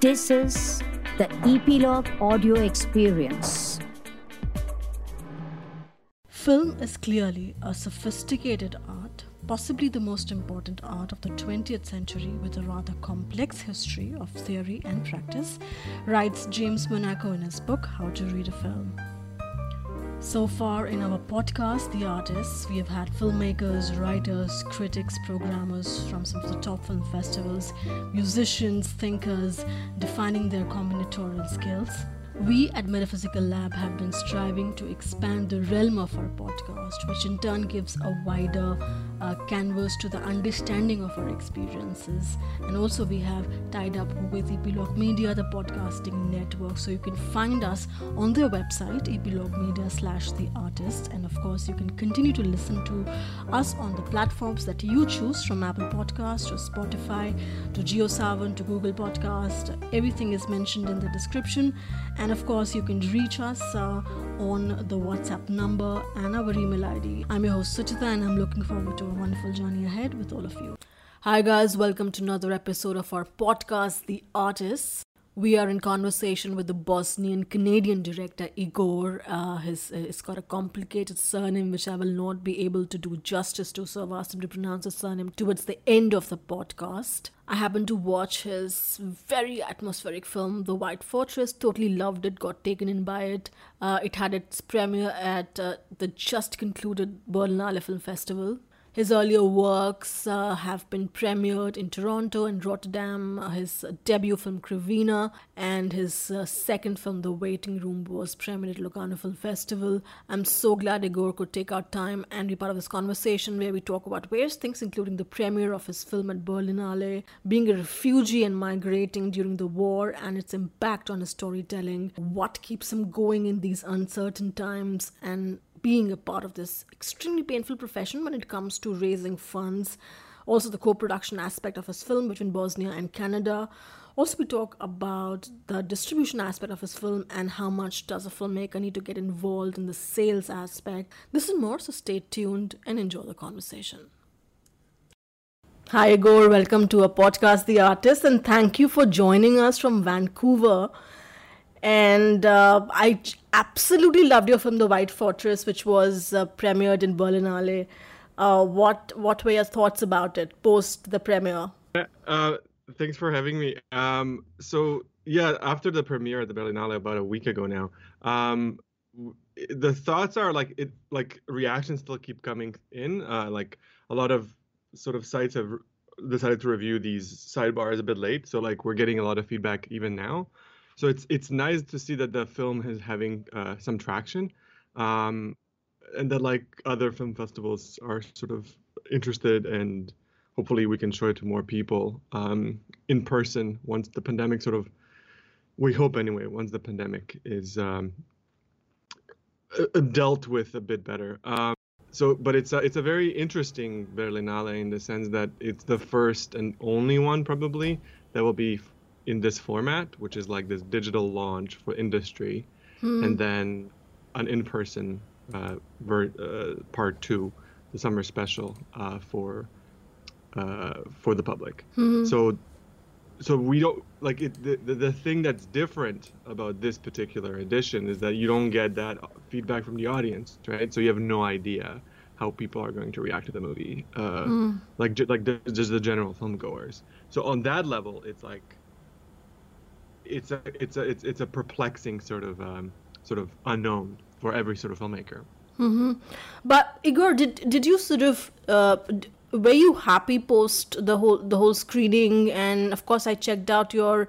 This is the Epilogue Audio Experience. Film is clearly a sophisticated art, possibly the most important art of the 20th century with a rather complex history of theory and practice, writes James Monaco in his book How to Read a Film. So far in our podcast, The Artists, we have had filmmakers, writers, critics, programmers from some of the top film festivals, musicians, thinkers, defining their combinatorial skills. We at Metaphysical Lab have been striving to expand the realm of our podcast, which in turn gives a wider uh, canvas to the understanding of our experiences. And also, we have tied up with Epilogue Media, the podcasting network, so you can find us on their website, Epilogue Media slash the Artist. And of course, you can continue to listen to us on the platforms that you choose from Apple Podcast to Spotify to JioSaavn to Google Podcast. Everything is mentioned in the description. And of course, you can reach us uh, on the WhatsApp number and our email ID. I'm your host Suchita, and I'm looking forward to a wonderful journey ahead with all of you. Hi, guys, welcome to another episode of our podcast, The Artists. We are in conversation with the Bosnian Canadian director Igor. Uh, his, uh, it's got a complicated surname which I will not be able to do justice to, so I've asked him to pronounce his surname towards the end of the podcast. I happened to watch his very atmospheric film, The White Fortress. Totally loved it, got taken in by it. Uh, it had its premiere at uh, the just concluded Berlinale Film Festival. His earlier works uh, have been premiered in Toronto and Rotterdam. Uh, his debut film Krivina and his uh, second film The Waiting Room was premiered at Locarno Film Festival. I'm so glad Igor could take our time and be part of this conversation where we talk about various things, including the premiere of his film at Berlinale, being a refugee and migrating during the war and its impact on his storytelling, what keeps him going in these uncertain times, and being a part of this extremely painful profession when it comes to raising funds. Also, the co production aspect of his film between Bosnia and Canada. Also, we talk about the distribution aspect of his film and how much does a filmmaker need to get involved in the sales aspect. This and more, so stay tuned and enjoy the conversation. Hi, Igor. Welcome to a podcast, The Artist, and thank you for joining us from Vancouver. And uh, I absolutely loved your film, The White Fortress, which was uh, premiered in Berlinale. Uh, what what were your thoughts about it post the premiere? Uh, thanks for having me. Um, so yeah, after the premiere at the Berlinale about a week ago now, um, the thoughts are like it like reactions still keep coming in. Uh, like a lot of sort of sites have decided to review these sidebars a bit late, so like we're getting a lot of feedback even now so it's it's nice to see that the film is having uh, some traction, um, and that like other film festivals are sort of interested, and hopefully we can show it to more people um, in person once the pandemic sort of, we hope anyway, once the pandemic is um, dealt with a bit better. Um, so, but it's a, it's a very interesting Berlinale in the sense that it's the first and only one probably that will be in this format, which is like this digital launch for industry, hmm. and then an in-person uh, ver- uh, part two, the summer special uh, for uh, for the public. Hmm. So so we don't like it the, the, the thing that's different about this particular edition is that you don't get that feedback from the audience right so you have no idea how people are going to react to the movie uh, mm. like like just the general film goers so on that level it's like it's a it's a it's, it's a perplexing sort of um, sort of unknown for every sort of filmmaker. Mm-hmm. But Igor, did did you sort of uh, were you happy post the whole the whole screening? And of course, I checked out your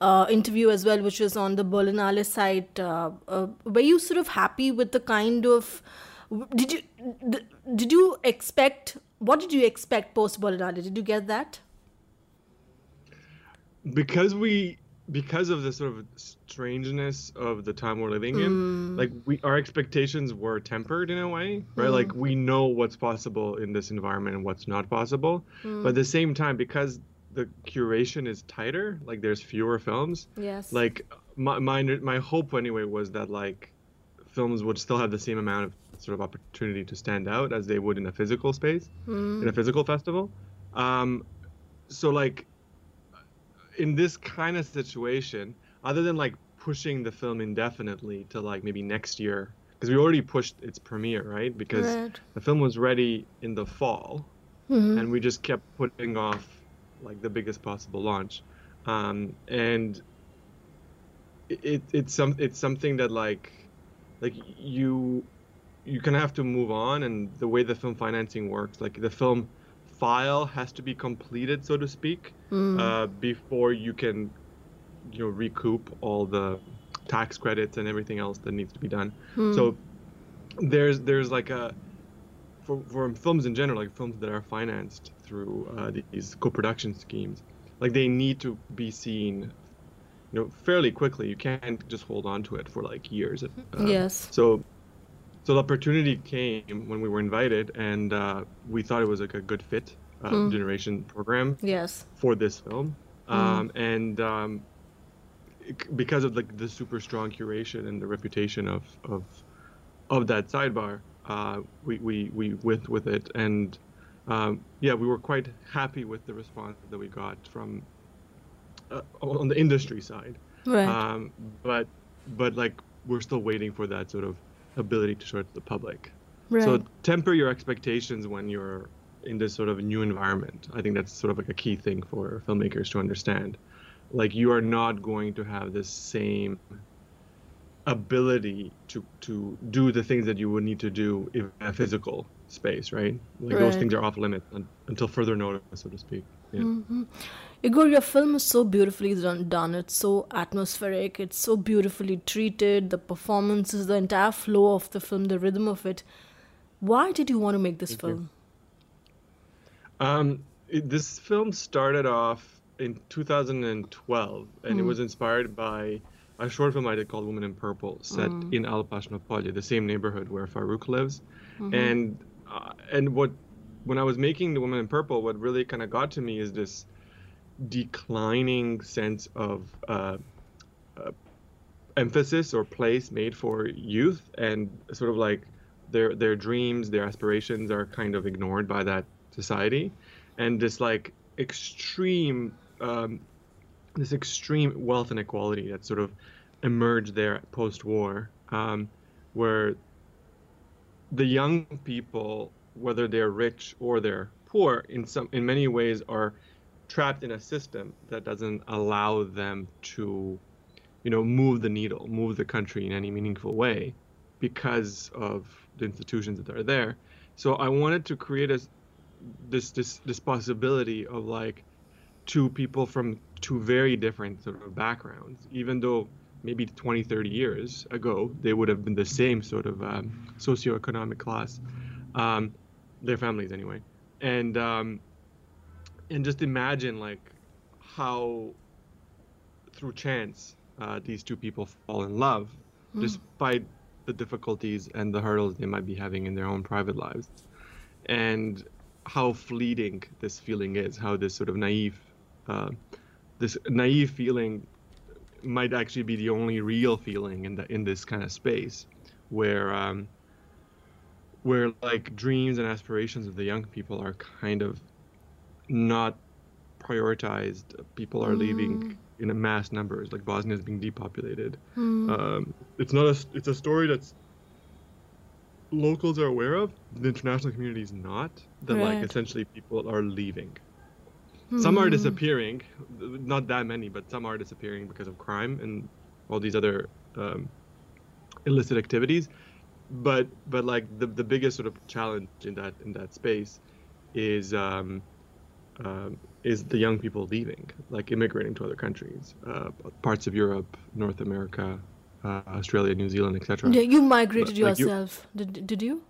uh, interview as well, which was on the Berlinale site. Uh, uh were you sort of happy with the kind of did you did you expect what did you expect post Berlinale? Did you get that? Because we because of the sort of strangeness of the time we're living in mm. like we our expectations were tempered in a way right mm. like we know what's possible in this environment and what's not possible mm. but at the same time because the curation is tighter like there's fewer films yes like my my, my hope anyway was that like films would still have the same amount of sort of opportunity to stand out as they would in a physical space in a mm. physical festival um so like in this kind of situation, other than like pushing the film indefinitely to like maybe next year, because we already pushed its premiere, right? Because Right. the film was ready in the fall, Mhm. and we just kept putting off like the biggest possible launch, um, and it, it it's some it's something that like like you you kind of have to move on and the way the film financing works like the film file has to be completed so to speak Mm. uh, before you can you know recoup all the tax credits and everything else that needs to be done Mm. so there's there's like a for, for films in general like films that are financed through uh, these co-production schemes like they need to be seen you know fairly quickly you can't just hold on to it for like years uh, yes. so so the opportunity came when we were invited and uh, we thought it was like a good fit uh, Hmm. generation program Yes. for this film um, and um, it- because of like the super strong curation and the reputation of of of that sidebar uh, we, we we went with it and um, yeah we were quite happy with the response that we got from uh, on the industry side Right. um, but but like we're still waiting for that sort of ability to show it to the public right. so temper your expectations when you're in this sort of new environment. I think that's sort of like a key thing for filmmakers to understand. Like you are not going to have the same ability to to do the things that you would need to do in a physical space, right? Like those things are off limits un- until further notice, so to speak. Yeah. Mm-hmm. Igor, your film is so beautifully done, done. It's so atmospheric. It's so beautifully treated. The performances, the entire flow of the film, the rhythm of it. Why did you want to make this Thank film? Um, it, this film started off in 2012, and it was inspired by a short film I did called Woman in Purple, set in Alipašino Polje, the same neighborhood where Faruk lives. And uh, and what when I was making The Woman in Purple, what really kind of got to me is this declining sense of uh, uh, emphasis or place made for youth, and sort of like their their dreams, their aspirations are kind of ignored by that society, and this like extreme um, this extreme wealth inequality that sort of emerged there post-war, um, where the young people, whether they're rich or they're poor, in some in many ways are trapped in a system that doesn't allow them to, you know, move the needle, move the country in any meaningful way, because of the institutions that are there. So I wanted to create a this this this possibility of like two people from two very different sort of backgrounds, even though maybe 20, 30 years ago they would have been the same sort of um, socioeconomic class, um, their families anyway, and um, and just imagine like how through chance uh, these two people fall in love, despite the difficulties and the hurdles they might be having in their own private lives, and how fleeting this feeling is, how this sort of naive, uh, this naive feeling might actually be the only real feeling in the in this kind of space, where um, where like dreams and aspirations of the young people are kind of not prioritized. People are leaving in a mass numbers, like Bosnia is being depopulated. Um, it's not a it's a story that's locals are aware of. The international community is not. That like essentially people are leaving. Some are disappearing, not that many, but some are disappearing because of crime and all these other um, illicit activities. But but like the the biggest sort of challenge in that in that space is um, um, is the young people leaving, like immigrating to other countries, uh, parts of Europe, North America, uh, Australia, New Zealand, etc. Yeah, you migrated But, like, you- yourself. Did, did you?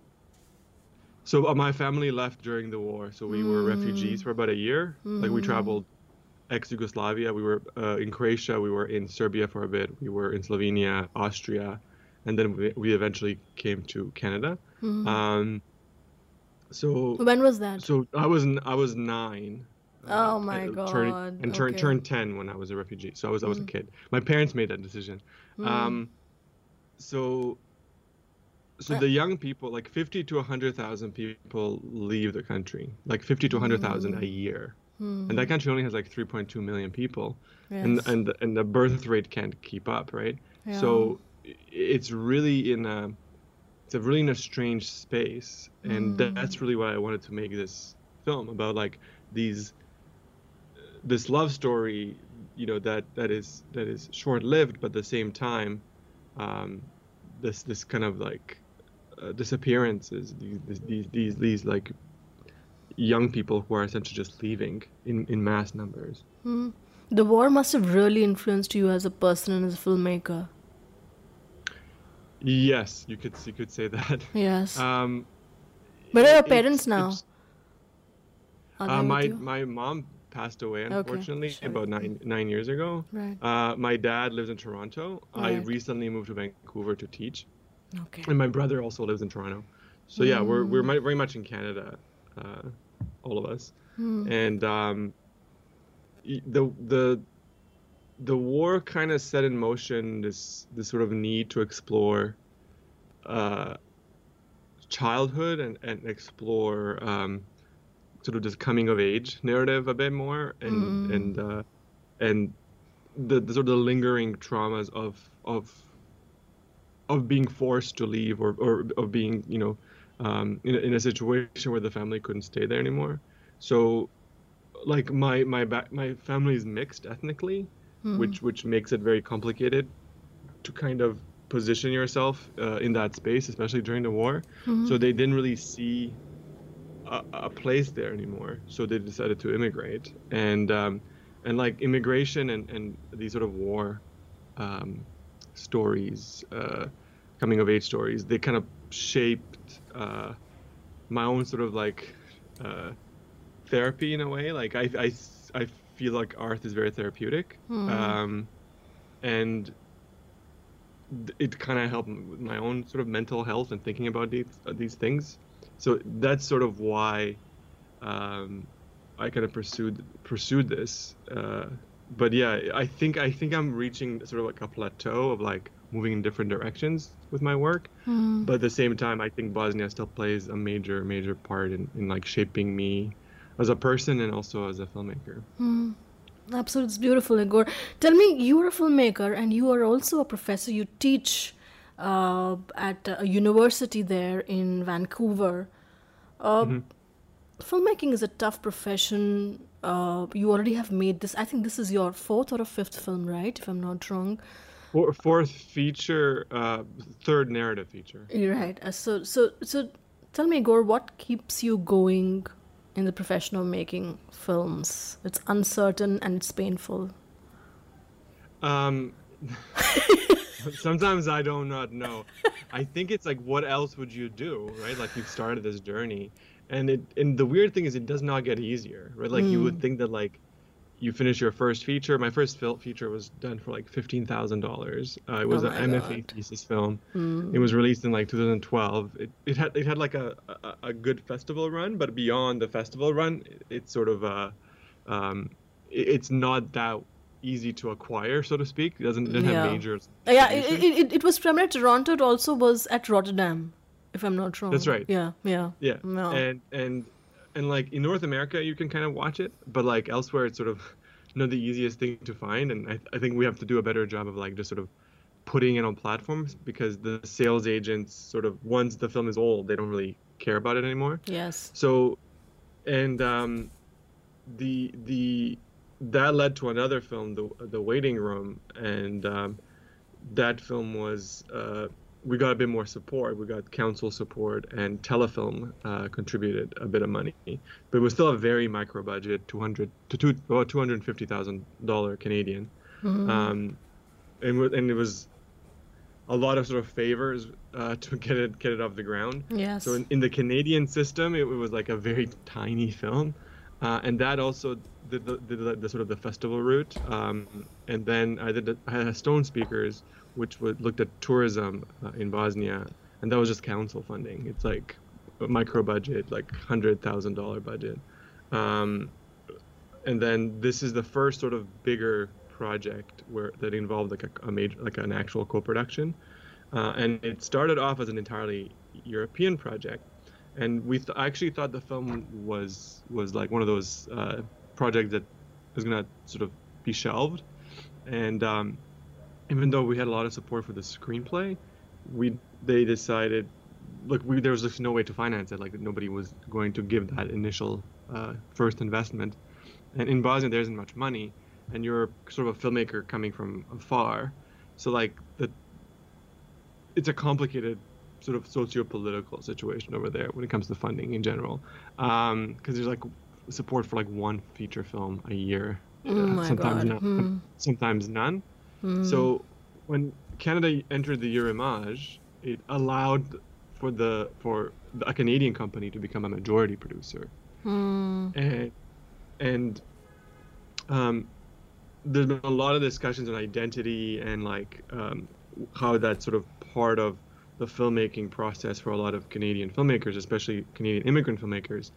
So uh, my family left during the war, so we were refugees for about a year. Like we traveled ex-Yugoslavia. We were uh, in Croatia. We were in Serbia for a bit. We were in Slovenia, Austria, and then we, we eventually came to Canada. Um, so When was that? so I was I was nine. Oh uh, my uh, turning- God, and turned okay. turned ten when I was a refugee. So I was I was a kid. My parents made that decision. Um, so so Uh, the young people, like fifty to hundred thousand people, leave the country. Like fifty to hundred thousand a year. and that country only has like 3.2 million people, and Yes. and the, and the birth rate can't keep up, right? So it's really in a it's a really in a strange space, and that, that's really why I wanted to make this film about like these this love story, you know, that that is that is short lived, but at the same time, um, this this kind of like uh, disappearances, these, these these these like young people who are essentially just leaving in in mass numbers. The war must have really influenced you as a person and as a filmmaker. Yes, you could you could say that. Yes. Um, Where are your it's- parents now? it's- Uh, my my mom passed away Okay, unfortunately about nine nine years ago. Right. Uh, my dad lives in Toronto. I recently moved to Vancouver to teach, Okay. and my brother also lives in Toronto. So yeah, we're we're Mm. very much in Canada, uh, all of us. Hmm. And um, the the the war kind of set in motion this this sort of need to explore uh, childhood and and explore um, sort of this coming of age narrative a bit more and and uh, and the, the sort of the lingering traumas of of of being forced to leave or, or of being you know um, in, a, in a situation where the family couldn't stay there anymore. So like my my back my family is mixed ethnically which which makes it very complicated to kind of position yourself uh, in that space especially during the war. So they didn't really see a, a place there anymore. So they decided to immigrate. And um, and like immigration and, and these sort of war um, stories uh, coming of age stories they kind of shaped uh, my own sort of like uh, therapy in a way. Like I, I, I feel like art is very therapeutic um, and it kind of helped with my own sort of mental health and thinking about these uh, these things. So that's sort of why um, I kind of pursued pursued this. Uh, but yeah, I think I think I'm reaching sort of like a plateau of like moving in different directions with my work. But at the same time, I think Bosnia still plays a major major part in, in like shaping me as a person and also as a filmmaker. Absolutely, it's beautiful, Igor. Tell me, you are a filmmaker and you are also a professor. You teach uh, at a university there in Vancouver. Uh, Filmmaking is a tough profession. Uh, you already have made this. I think this is your fourth or a fifth film, right? If I'm not wrong. Four, fourth feature, uh, third narrative feature. You're right. Uh, so, so, so, tell me, Igor, what keeps you going in the profession of making films? It's uncertain and it's painful. Um, sometimes I do not know. I think it's like, what else would you do, right? Like you've started this journey, and it and the weird thing is, it does not get easier, right? Like you would think that like you finish your first feature. My first fil- feature was done for like fifteen thousand dollars. Uh, it was Oh an MFA God. thesis film. It was released in like 2012. It, it had it had like a, a a good festival run, but beyond the festival run, it, it's sort of uh um, it- it's not that easy to acquire, so to speak. It doesn't, doesn't Yeah. have major. Uh, Yeah, it, it, it, it was premiered at Toronto. It also was at Rotterdam, if I'm not wrong. That's right. Yeah, yeah. yeah, No. and and and like in North America, you can kind of watch it, but like elsewhere, it's sort of not the easiest thing to find. And I, I think we have to do a better job of like just sort of putting it on platforms because the sales agents sort of once the film is old, they don't really care about it anymore. Yes. So, and um, the the that led to another film, the the Waiting Room, and um, that film was uh, we got a bit more support. We got council support, and Telefilm uh, contributed a bit of money, but it was still a very micro budget, two hundred to two about two hundred fifty thousand dollar Canadian, um, and and it was a lot of sort of favors uh, to get it get it off the ground. Yes. So in, in the Canadian system, it, was like a very tiny film, uh, and that also did the, did the, the sort of the festival route. Um, and then I did the, I had Stone Speakers, which looked at tourism uh, in Bosnia, and that was just council funding. It's like a micro budget, like hundred thousand dollar budget. Um, and then this is the first sort of bigger project where that involved like a, a major like an actual co-production uh, and it started off as an entirely European project, and we th- actually thought the film was was like one of those uh, project that was gonna sort of be shelved, and um, even though we had a lot of support for the screenplay, we they decided, look, we, there was just no way to finance it. Like nobody was going to give that initial uh, first investment, and in Bosnia there isn't much money, and you're sort of a filmmaker coming from afar, so like the it's a complicated sort of socio-political situation over there when it comes to funding in general, because um, there's like support for like one feature film a year, oh uh, sometimes God. none, Hmm. sometimes none. Hmm. So when Canada entered the Eurimage, it allowed for the for a Canadian company to become a majority producer, Hmm. and and um, there's been a lot of discussions on identity and like um, how that's sort of part of the filmmaking process for a lot of Canadian filmmakers, especially Canadian immigrant filmmakers.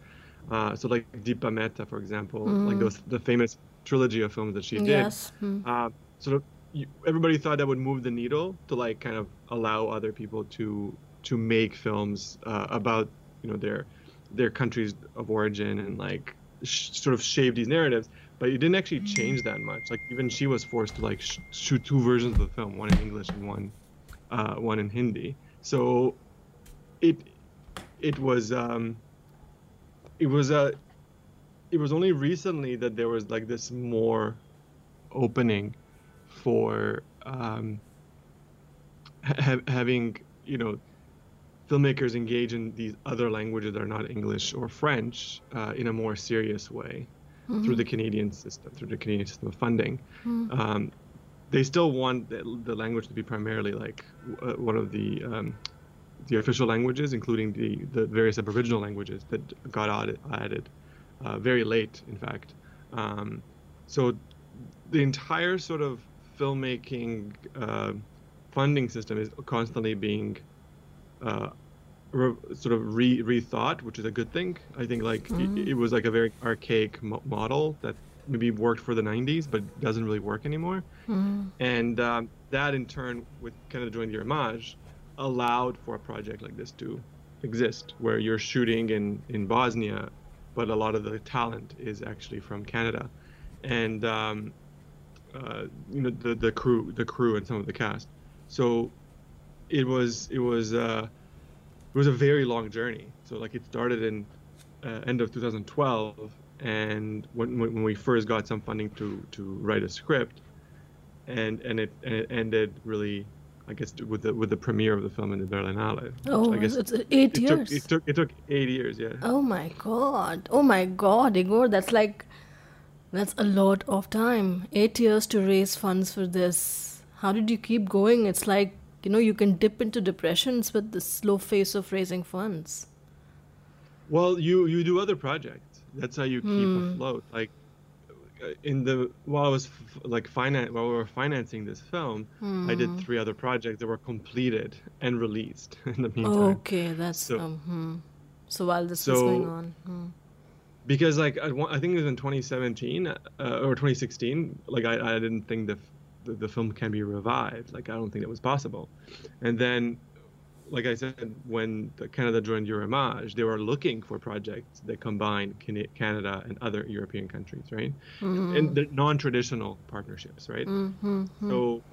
Uh, so like Deepa Mehta, for example, like those the famous trilogy of films that she did. Yes. Hmm. Uh, sort of, you, everybody thought that would move the needle to like kind of allow other people to to make films uh, about you know their their countries of origin and like sh- sort of shape these narratives. But it didn't actually change that much. Like even she was forced to like sh- shoot two versions of the film, one in English and one uh, one in Hindi. So it it was um, it was a it was only recently that there was like this more opening for um, ha- having you know filmmakers engage in these other languages that are not English or French uh, in a more serious way through the Canadian system, through the Canadian system of funding. Um, they still want the, the language to be primarily like w- uh, one of the um, the official languages, including the, the various Aboriginal languages that got added, added uh, very late, in fact. Um, so the entire sort of filmmaking uh, funding system is constantly being uh, re- sort of re- rethought, which is a good thing. I think like it, it was like a very archaic mo- model that maybe worked for the 90s, but doesn't really work anymore. And um, that in turn, with Canada Joined the Homage, allowed for a project like this to exist, where you're shooting in, in Bosnia, but a lot of the talent is actually from Canada. And um, uh, you know the the crew, the crew, and some of the cast. So it was it was uh, it was a very long journey. So like it started in uh, end of 2012, and when, when we first got some funding to to write a script, and and it and it ended really, I guess with the with the premiere of the film in the Berlinale. Oh, I guess it's eight it years. took it took it took eight years. Yeah. Oh my god. Oh my god, Igor, that's like that's a lot of time. 8 years to raise funds for this. How did you keep going? It's like, you know, you can dip into depressions with the slow face of raising funds. Well, you you do other projects. That's how you keep Hmm. afloat. Like uh, in the while I was f- like finance while we were financing this film, I Hmm. did three other projects that were completed and released in the meantime. Okay, that's So- um, hmm. So while this was going on. Hmm. Because like I, I think it was in 2017 uh, or 2016. Like I, I didn't think the, the the film can be revived. Like I don't think that was possible. And then, like I said, when the Canada joined Eurimage, they were looking for projects that combine Canada and other European countries, right? And they're non-traditional partnerships, right? Mm-hmm. So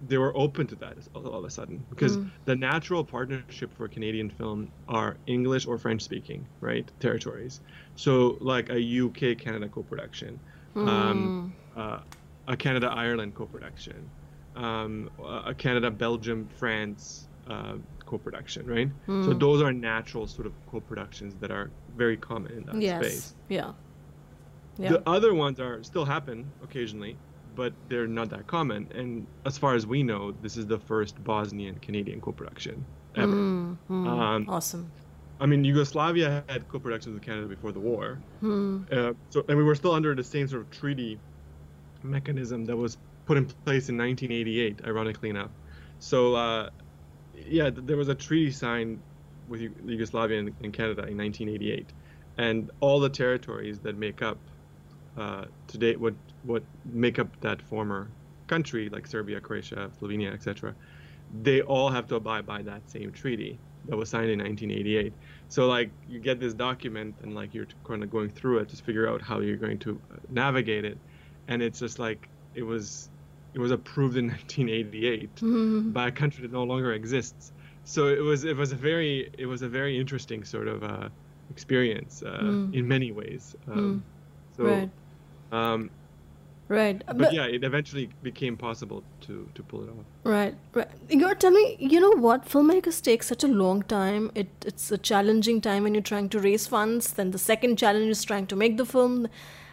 they were open to that all, of a sudden because the natural partnership for Canadian film are English or French speaking, right? Territories. So like a UK Canada co-production, um, uh, a Canada Ireland co-production, um, a Canada Belgium France uh, co-production, right? So those are natural sort of co-productions that are very common in that Yes. space. Yeah. Yeah. The other ones are still happen occasionally, but they're not that common. And as far as we know, this is the first Bosnian Canadian co-production ever. Um, awesome. I mean, Yugoslavia had co-productions with Canada before the war, uh, so and we were still under the same sort of treaty mechanism that was put in place in 1988, ironically enough. So, uh, yeah, th- there was a treaty signed with Yugoslavia and, and Canada in 1988, and all the territories that make up uh, today what what make up that former country, like Serbia, Croatia, Slovenia, etc., they all have to abide by that same treaty. that was signed in 1988. So like you get this document and like you're kind of going through it to figure out how you're going to uh, navigate it, and it's just like it was it was approved in 1988 Mm-hmm. by a country that no longer exists. So it was it was a very it was a very interesting sort of uh, experience uh, Mm. in many ways. Um, So, right. Um, Right. but yeah, it eventually became possible to to pull it off. Right, right. Igor, tell me, you know what? Filmmakers take such a long time. It it's a challenging time when you're trying to raise funds. Then the second challenge is trying to make the film.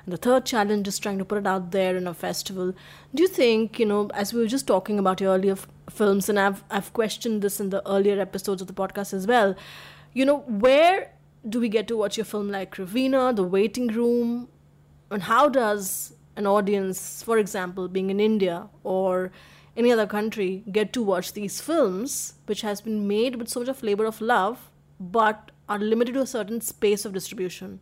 And the third challenge is trying to put it out there in a festival. Do you think, you know, as we were just talking about your earlier f- films, and I've I've questioned this in the earlier episodes of the podcast as well. You know, where do we get to watch your film like Krivina, The Waiting Room, and how does an audience, for example, being in India or any other country, get to watch these films, which has been made with so much of labor of love, but are limited to a certain space of distribution?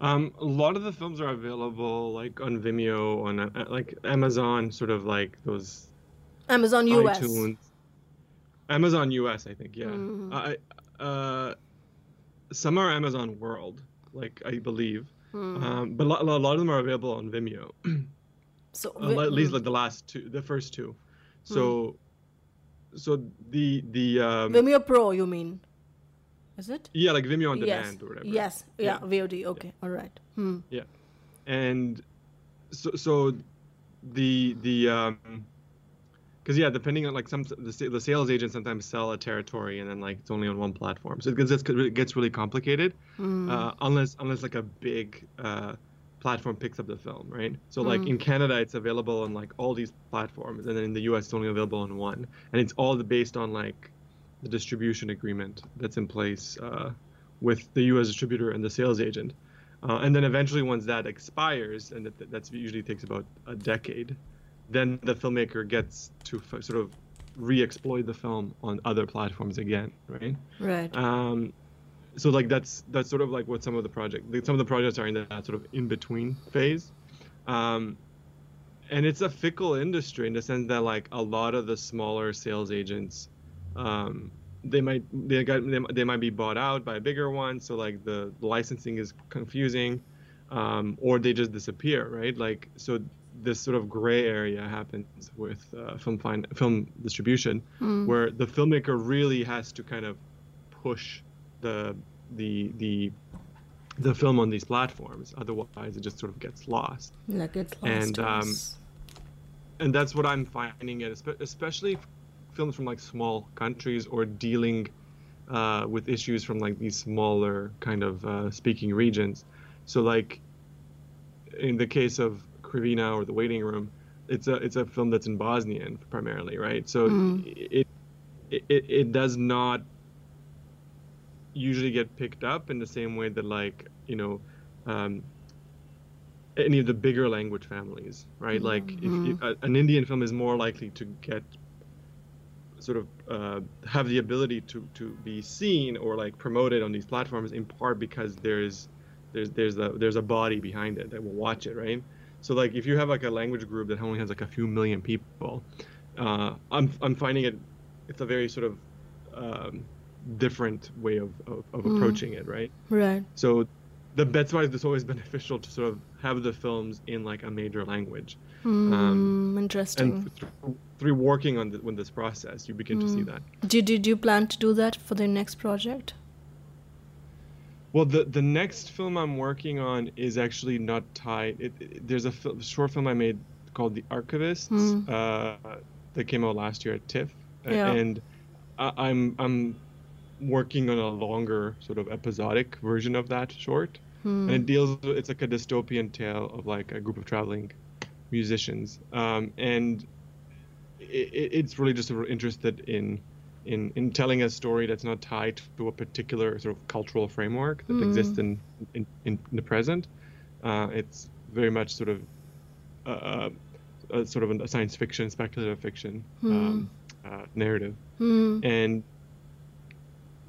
Um, a lot of the films are available like on Vimeo, on uh, like Amazon, sort of like those Amazon US. iTunes, Amazon US, I think. Yeah. Mhm. I uh, some are Amazon World, like I believe, Hmm. um, but a lot, a lot of them are available on Vimeo. So Uh, at least like the last two, the first two. So, so the the um, Vimeo Pro, you mean? Is it? yeah, like Vimeo on yes. demand or whatever. Yes. Yeah. Yeah. VOD. Okay. All right. Hmm. and so so the the um because yeah depending on like some the, the sales agents sometimes sell a territory and then like it's only on one platform so it gets, it gets really complicated Hmm. uh, unless unless like a big uh, platform picks up the film right so like Mm. in canada it's available on like all these platforms and then in the us it's only available on one and it's all based on like the distribution agreement that's in place uh, with the us distributor and the sales agent uh, and then eventually once that expires and that, that's usually takes about a decade then the filmmaker gets to f- sort of re-exploit the film on other platforms again right? Right. um, so like that's that's sort of like what some of the project like, some of the projects are in that sort of in between phase. Um, and it's a fickle industry in the sense that like a lot of the smaller sales agents um, they might they got they, they might be bought out by a bigger one so like the, the licensing is confusing um, or they just disappear right? Like so this sort of gray area happens with uh, film fin- film distribution Hmm. where the filmmaker really has to kind of push the the the the film on these platforms otherwise it just sort of gets lost Like it's lost. and, um, and that's what i'm finding it especially films from like small countries or dealing uh, with issues from like these smaller kind of uh, speaking regions so like in the case of Krivina or the waiting room it's a it's a film that's in bosnian primarily right? So Mm. it, it it does not usually get picked up in the same way that like you know um, any of the bigger language families right? Like if, if a, an indian film is more likely to get sort of uh, have the ability to to be seen or like promoted on these platforms in part because there's there's there's a there's a body behind it that will watch it right so like if you have like a language group that only has like a few million people uh, i'm i'm finding it it's a very sort of um, different way of, of, of approaching it right right. so the that's why it's always beneficial to sort of have the films in like a major language Hmm. interesting. and through, through working on the, with this process you begin to see that Did, did you plan to do that for the next project? Well the the next film i'm working on is actually not tied it, it- there's a fil- short film i made called the archivists Hmm. uh, that came out last year at tiff Yeah. and I, i'm i'm working on a longer sort of episodic version of that short Hmm. and it deals it's like a dystopian tale of like a group of traveling musicians um, and it, it's really just sort of interested in in in telling a story that's not tied to a particular sort of cultural framework that exists in, in in the present uh, it's very much sort of uh, a sort of a science fiction speculative fiction um, uh, narrative Hmm. and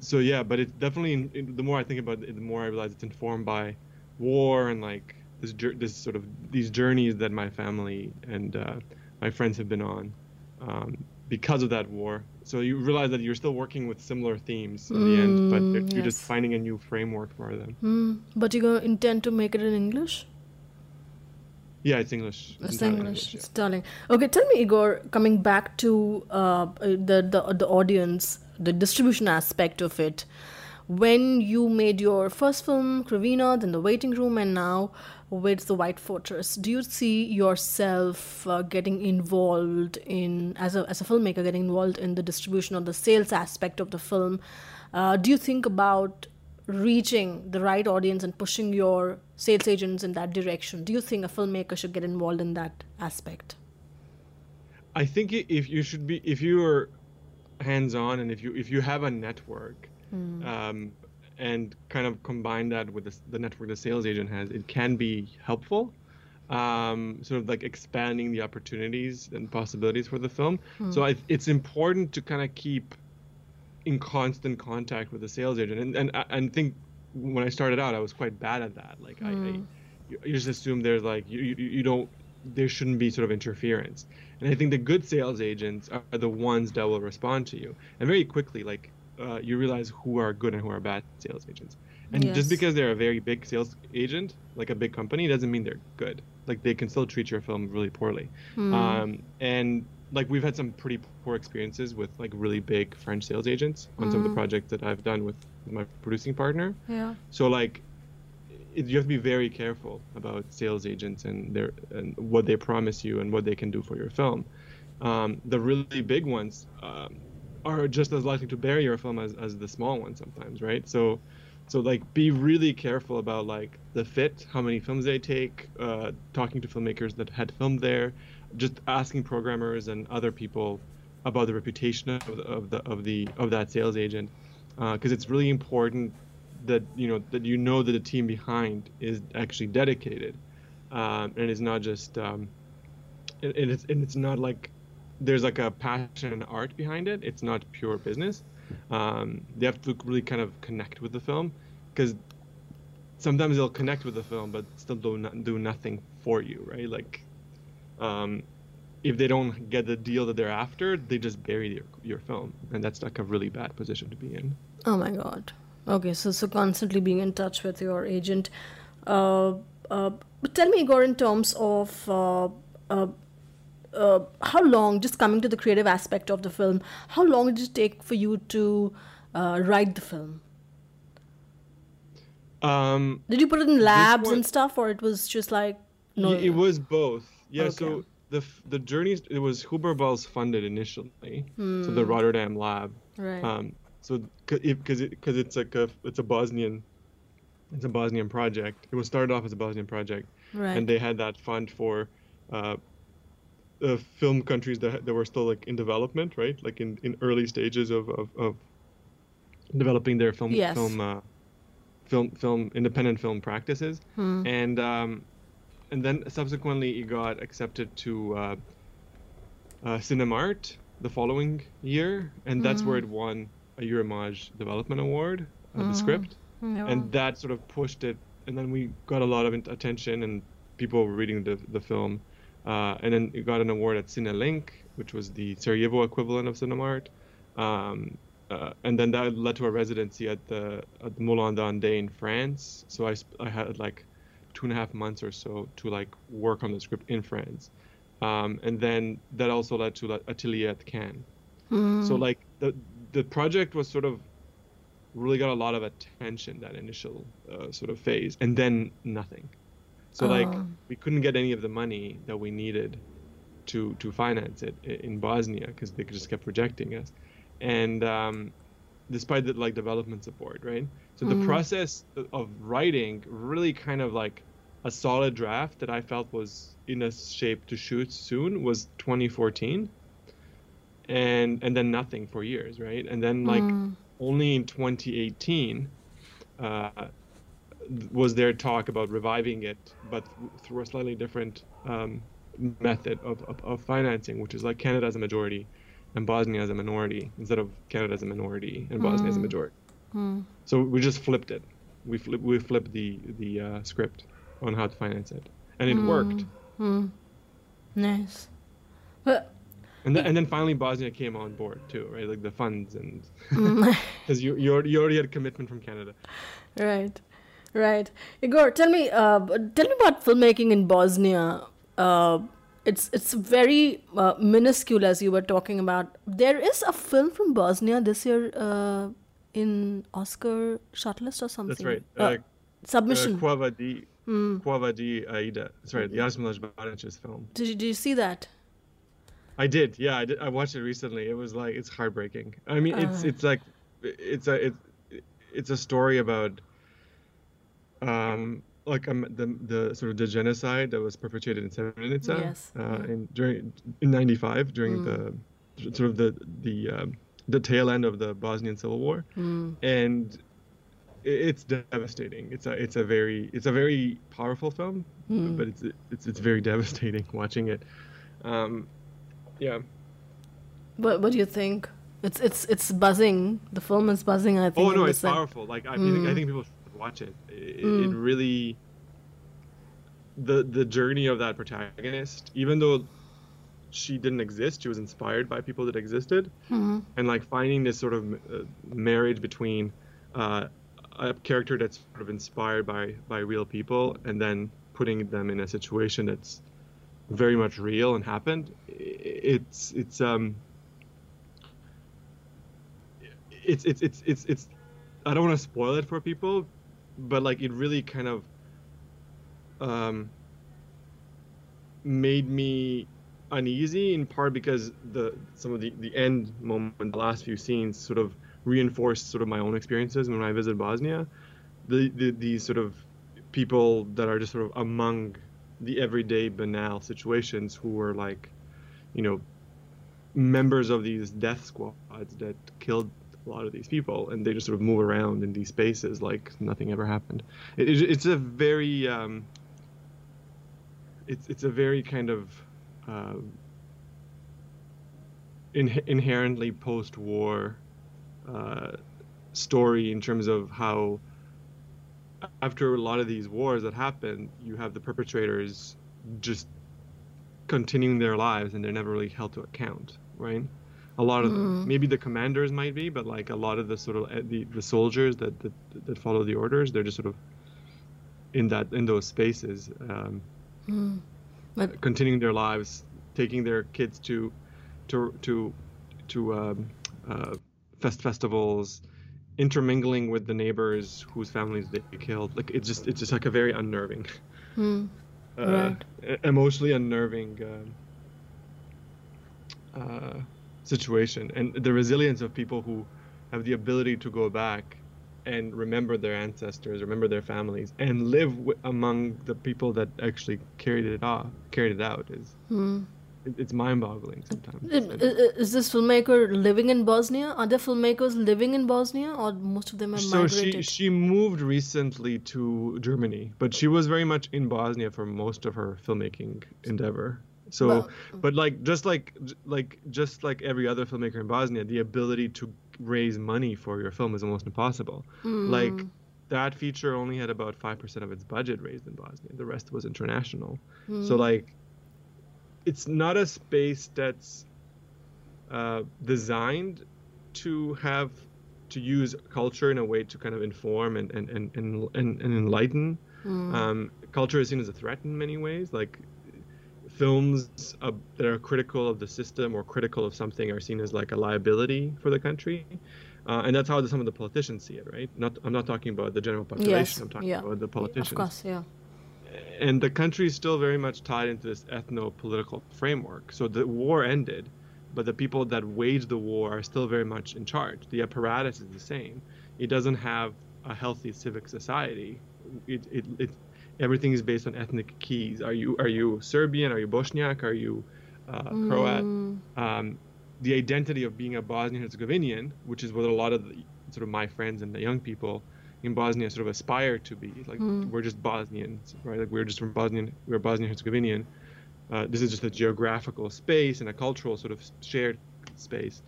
so yeah but it's definitely it- the more i think about it the more i realize it's informed by war and like this this sort of these journeys that my family and uh, my friends have been on um, because of that war. So you realize that you're still working with similar themes in the end, but you're you're just finding a new framework for them. Hmm. But you gonna intend to make it in English? Yeah, it's English. It's entirely English. yeah. It's darling. Okay, tell me, Igor. Coming back to uh, the the the audience, the distribution aspect of it. When you made your first film, Krivina, then The Waiting Room, and now with The White Fortress, do you see yourself uh, getting involved in as a as a filmmaker, getting involved in the distribution or the sales aspect of the film? Uh, do you think about reaching the right audience and pushing your sales agents in that direction? Do you think a filmmaker should get involved in that aspect? I think if you should be, if you are hands-on and if you if you have a network, um, and kind of combine that with the, the network the sales agent has, it can be helpful. Um, sort of like expanding the opportunities and possibilities for the film. So I, it's important to kind of keep in constant contact with the sales agent, and and I and think when I started out, I was quite bad at that. Like I, I you, you just assume there's like you, you you don't there shouldn't be sort of interference. And I think the good sales agents are the ones that will respond to you, and very quickly, like uh, you realize who are good and who are bad sales agents. And Yes. just because they're a very big sales agent, like a big company, doesn't mean they're good. Like they can still treat your film really poorly. Um, and like we've had some pretty poor experiences with like really big French sales agents on some of the projects that I've done with my producing partner. Yeah. So like, it, you have to be very careful about sales agents and their and what they promise you and what they can do for your film. Um, the really big ones um, are just as likely to bury your film as, as the small ones sometimes, right? So, so like, be really careful about like the fit, how many films they take, uh, talking to filmmakers that had filmed there, just asking programmers and other people about the reputation of the of the of, the, of that sales agent, because it's really important that you know that you know that the team behind is actually dedicated, um, and is not just um, and, and it's and it's not like there's like a passion and art behind it. It's not pure business. Um, they have to really kind of connect with the film because sometimes they'll connect with the film but still do not do nothing for you, right? Like um, if they don't get the deal that they're after, they just bury your, your film, and that's like a really bad position to be in. Oh my god. Okay, so so constantly being in touch with your agent. Uh, uh, but tell me, Igor, in terms of uh, uh, uh, how long, just coming to the creative aspect of the film, how long did it take for you to uh, write the film? Um, Did you put it in labs one- and stuff, or it was just like no? It was both. Yeah. Okay. So the the journeys it was Hubert Bals funded initially, so the Rotterdam lab. Hmm. right. Um, so because it because it's like a it's a Bosnian, it's a Bosnian project. It was started off as a Bosnian project, right. and they had that fund for. Uh, uh, film countries that, that were still like in development, right? Like in, in early stages of, of, of developing their film Yes. film uh, film film independent film practices, Hmm. and um, and then subsequently it got accepted to uh, uh, Cinemart the following year, and that's where it won a Eurimage Development Award, uh, the script, Yeah. and that sort of pushed it. And then we got a lot of attention, and people were reading the the film, uh, and then it got an award at CineLink, which was the Sarajevo equivalent of Cinemart. Um, uh, and then that led to a residency at the at the Moulin d'Andé in France. So I, sp- I had like two and a half months or so to like work on the script in France, um, and then that also led to like, Atelier at Cannes. So like the the project was sort of really got a lot of attention that initial uh, sort of phase, and then nothing. So like Oh. we couldn't get any of the money that we needed to to finance it in Bosnia because they just kept rejecting us, and um, despite the like development support, right? So the process of writing really kind of like a solid draft that I felt was in a shape to shoot soon was 2014, and and then nothing for years, right? And then like only in 2018 uh, was there talk about reviving it, but through a slightly different um, method of, of, of financing, which is like Canada as a majority and Bosnia as a minority instead of Canada as a minority and Bosnia as a majority. So we just flipped it. We flip, we flipped the the uh, script on how to finance it, and it worked. Nice. But And, then and then finally Bosnia came on board too, right? Like the funds and Mm. because you you already, you already had commitment from Canada. Right, right. Igor, tell me, uh, tell me about filmmaking in Bosnia. Uh, it's it's very uh, minuscule, as you were talking about. There is a film from Bosnia this year uh, in Oscar shortlist or something. That's right. Uh, Uh, submission. Quo Vadis Mm. Quo Vadis Aida. That's right. Jasmila Žbanić's film. did, you, did you see that? I did. Yeah, I did. I watched it recently. It was like it's heartbreaking. I mean, it's it's like it's a it's it's a story about um like um, the the sort of the genocide that was perpetrated in Srebrenica Yes, uh, yeah. in during in '95 during the sort of the the um, the tail end of the Bosnian Civil War, Mm. and it's devastating. It's a it's a very it's a very powerful film, Mm. but it's it's it's very devastating watching it. Um, yeah. What What do you think? It's it's it's buzzing. The film is buzzing. I think. Oh no, it's powerful. Like I think I Mm. think people should watch it. It, it Mm. really the the journey of that protagonist, even though she didn't exist, she was inspired by people that existed, Mhm. and like finding this sort of uh, marriage between uh, a character that's sort of inspired by by real people, and then putting them in a situation that's very much real and happened. It's it's um it's it's it's it's it's I don't want to spoil it for people, but like it really kind of um made me uneasy in part because the some of the the end moment the last few scenes sort of reinforced sort of my own experiences when I visited Bosnia. The, the these sort of people that are just sort of among the everyday banal situations who were like you know members of these death squads that killed a lot of these people and they just sort of move around in these spaces like nothing ever happened. It, it, it's a very um, it's it's a very kind of uh, in, inherently post-war uh, story in terms of how after a lot of these wars that happen you have the perpetrators just continuing their lives and they're never really held to account right a lot of them maybe the commanders might be but like a lot of the sort of uh, the, the soldiers that, that that follow the orders they're just sort of in that in those spaces um, But continuing their lives, taking their kids to to to to um, uh, fest festivals, intermingling with the neighbors whose families they killed. Like it's just it's just like a very unnerving, Hmm. uh, Right. emotionally unnerving um uh, situation, and the resilience of people who have the ability to go back and remember their ancestors, remember their families, and live w- among the people that actually carried it off, carried it out is hmm. it, it's mind-boggling sometimes. I- i- Is this filmmaker living in Bosnia? Are there filmmakers living in Bosnia, or most of them have so she she moved recently to Germany, but she was very much in Bosnia for most of her filmmaking endeavor. So, Well- but like just like like just like every other filmmaker in Bosnia, the ability to raise money for your film is almost impossible. Hmm. Like that feature only had about five percent of its budget raised in Bosnia. The rest was international. Hmm. So like, it's not a space that's uh, designed to have to use culture in a way to kind of inform and and and and, and, and enlighten. Um, culture is seen as a threat in many ways. Like films uh, that are critical of the system or critical of something are seen as like a liability for the country. Uh, and that's how the, some of the politicians see it, right? Not, I'm not talking about the general population. Yes, I'm talking yeah. about the politicians Of course, yeah. and the country is still very much tied into this ethno-political framework. So the war ended, but the people that waged the war are still very much in charge. The apparatus is the same. It doesn't have a healthy civic society. It, it, it everything is based on ethnic keys. Are you are you Serbian? Are you Bosniak? Are you uh, Croat? Um, the identity of being a Bosnian Herzegovinian, which is what a lot of the, sort of my friends and the young people in Bosnia sort of aspire to be. Like we're just Bosnians, right? Like we're just from Bosnian, we're Bosnian Herzegovinian. Uh, this is just a geographical space and a cultural sort of shared space.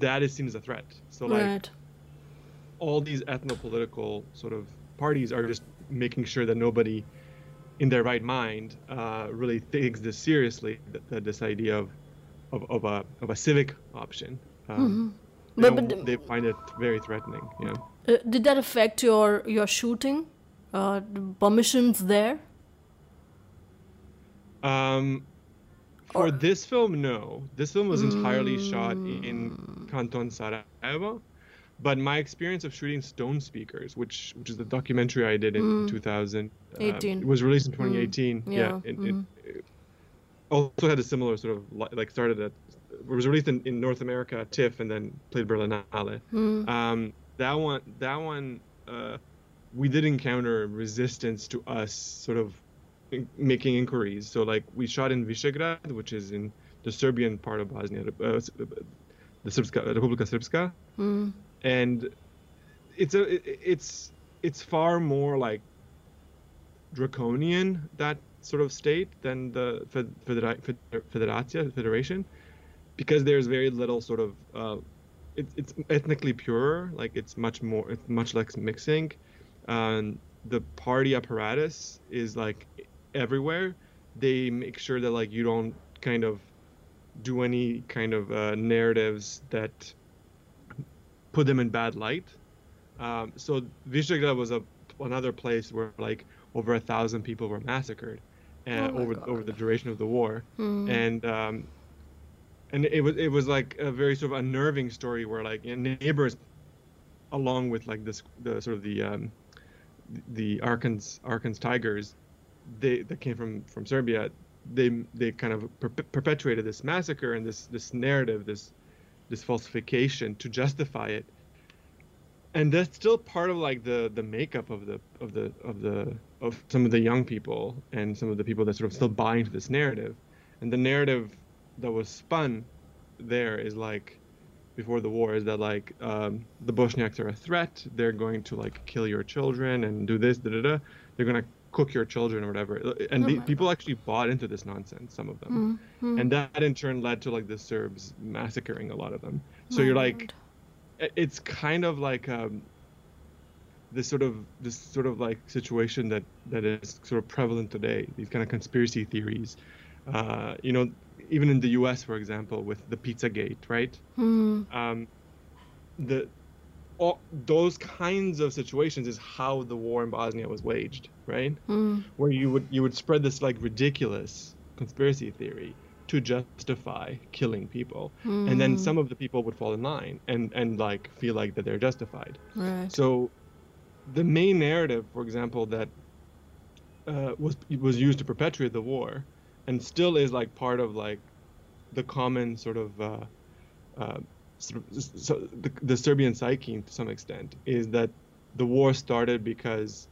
That is seen as a threat. So like right. all these ethno-political sort of parties are just making sure that nobody in their right mind uh, really takes this seriously that, that this idea of of, of a of a civic option. Um, Mm-hmm. they, But- don't- but- they find it very threatening. Yeah. Uh, did that affect your your shooting? Uh, permissions there? Um, for Or- this film, no. This film was entirely shot Mm. in Canton Sarajevo. But my experience of shooting Stone Speakers, which which is the documentary I did in 2000, uh, 18. it was released in 2018. Mm. Yeah, it, it, it also had a similar sort of like started at it was released in, in North America at TIFF and then played Berlinale. Mm. Um, that one, that one, uh, we did encounter resistance to us sort of in- making inquiries. So like we shot in Visegrad, which is in the Serbian part of Bosnia, uh, uh, the Srpska, Republika Srpska, Mm. And it's a it- it's it's far more like draconian that sort of state than the fed- federatia federation because there's very little sort of uh, it, it's ethnically purer like it's much more it's much less mixing. Um, the party apparatus is like everywhere. They make sure that like you don't kind of do any kind of uh, narratives that put them in bad light um, so Visegrad was a another place where like over a thousand people were massacred uh, Oh over God. over the duration of the war Mm. and um, and it was it was like a very sort of unnerving story where like neighbors, along with like this the sort of the um, the Arkan's Arkan's Tigers, they that came from from Serbia, they they kind of per- perpetuated this massacre and this this narrative this this falsification to justify it. And that's still part of like the the makeup of the of the of the of some of the young people and some of the people that sort of still buy into this narrative. And the narrative that was spun there is like before the war is that like um, the Bosniaks are a threat. They're going to like kill your children and do this, da da da. They're gonna cook your children or whatever. And Oh the, people actually bought into this nonsense. Some of them, Mm. and that in turn led to like the Serbs massacring a lot of them. So My you're like, lord. it's kind of like um, this sort of this sort of like situation that that is sort of prevalent today. These kind of conspiracy theories. Uh, you know, even in the U.S., for example, with the pizza gate right? Mm. Um, the all, those kinds of situations is how the war in Bosnia was waged, right? Mm. Where you would you would spread this like ridiculous conspiracy theory to justify killing people, and then Mm. some of the people would fall in line and and like feel like that they're justified. Right. So, the main narrative, for example, that uh, was was used to perpetuate the war, and still is like part of like the common sort of uh, uh, sort of so the, the Serbian psyche to some extent is that the war started because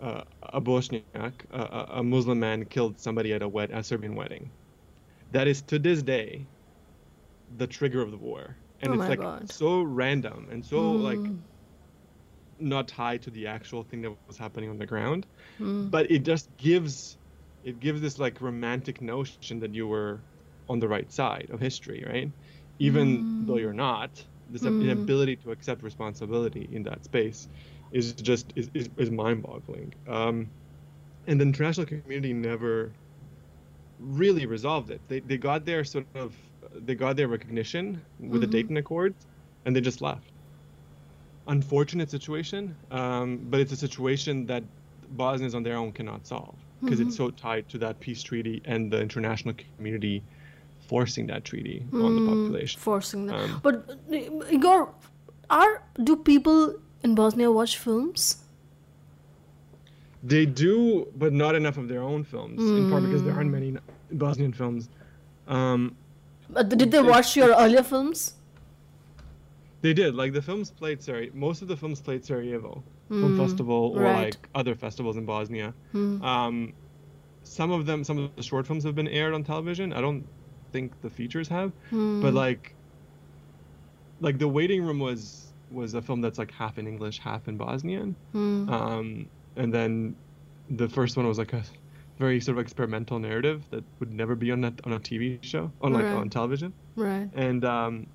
uh, a Bosniak, a, a- Muslim man, killed somebody at a wed a Serbian wedding. That is to this day the trigger of the war, and Oh it's like God. so random and so like Mm. not tied to the actual thing that was happening on the ground Mm. but it just gives it gives this like romantic notion that you were on the right side of history right even though you're not this Mm. inability to accept responsibility in that space is just is, is, is mind-boggling. Um, and the international community never really resolved it. They, they got their sort of they got their recognition with the Mhm. dayton accords and they just left. Unfortunate situation, um, but it's a situation that Bosnians on their own cannot solve because it's so tied to that peace treaty and the international community forcing that treaty on the Mm, population. Forcing that. Um, but uh, Igor, are do people in Bosnia watch films? They do, but not enough of their own films, in part because there aren't Mm. many Bosnian films. Um, Uh, did they watch your earlier films? they did, like the films played Sarajevo. Most of the films played Sarajevo Film Festival or Mm, right. Hmm. like other festivals in Bosnia. Um, some of them, some of the short films have been aired on television. I don't think the features have, Hmm. but like, like the waiting room was was a film that's like half in English, half in Bosnian. Hmm. Um, and then the first one was like a very sort of experimental narrative that would never be on that on a TV show, on like Right. on television. Right. And um,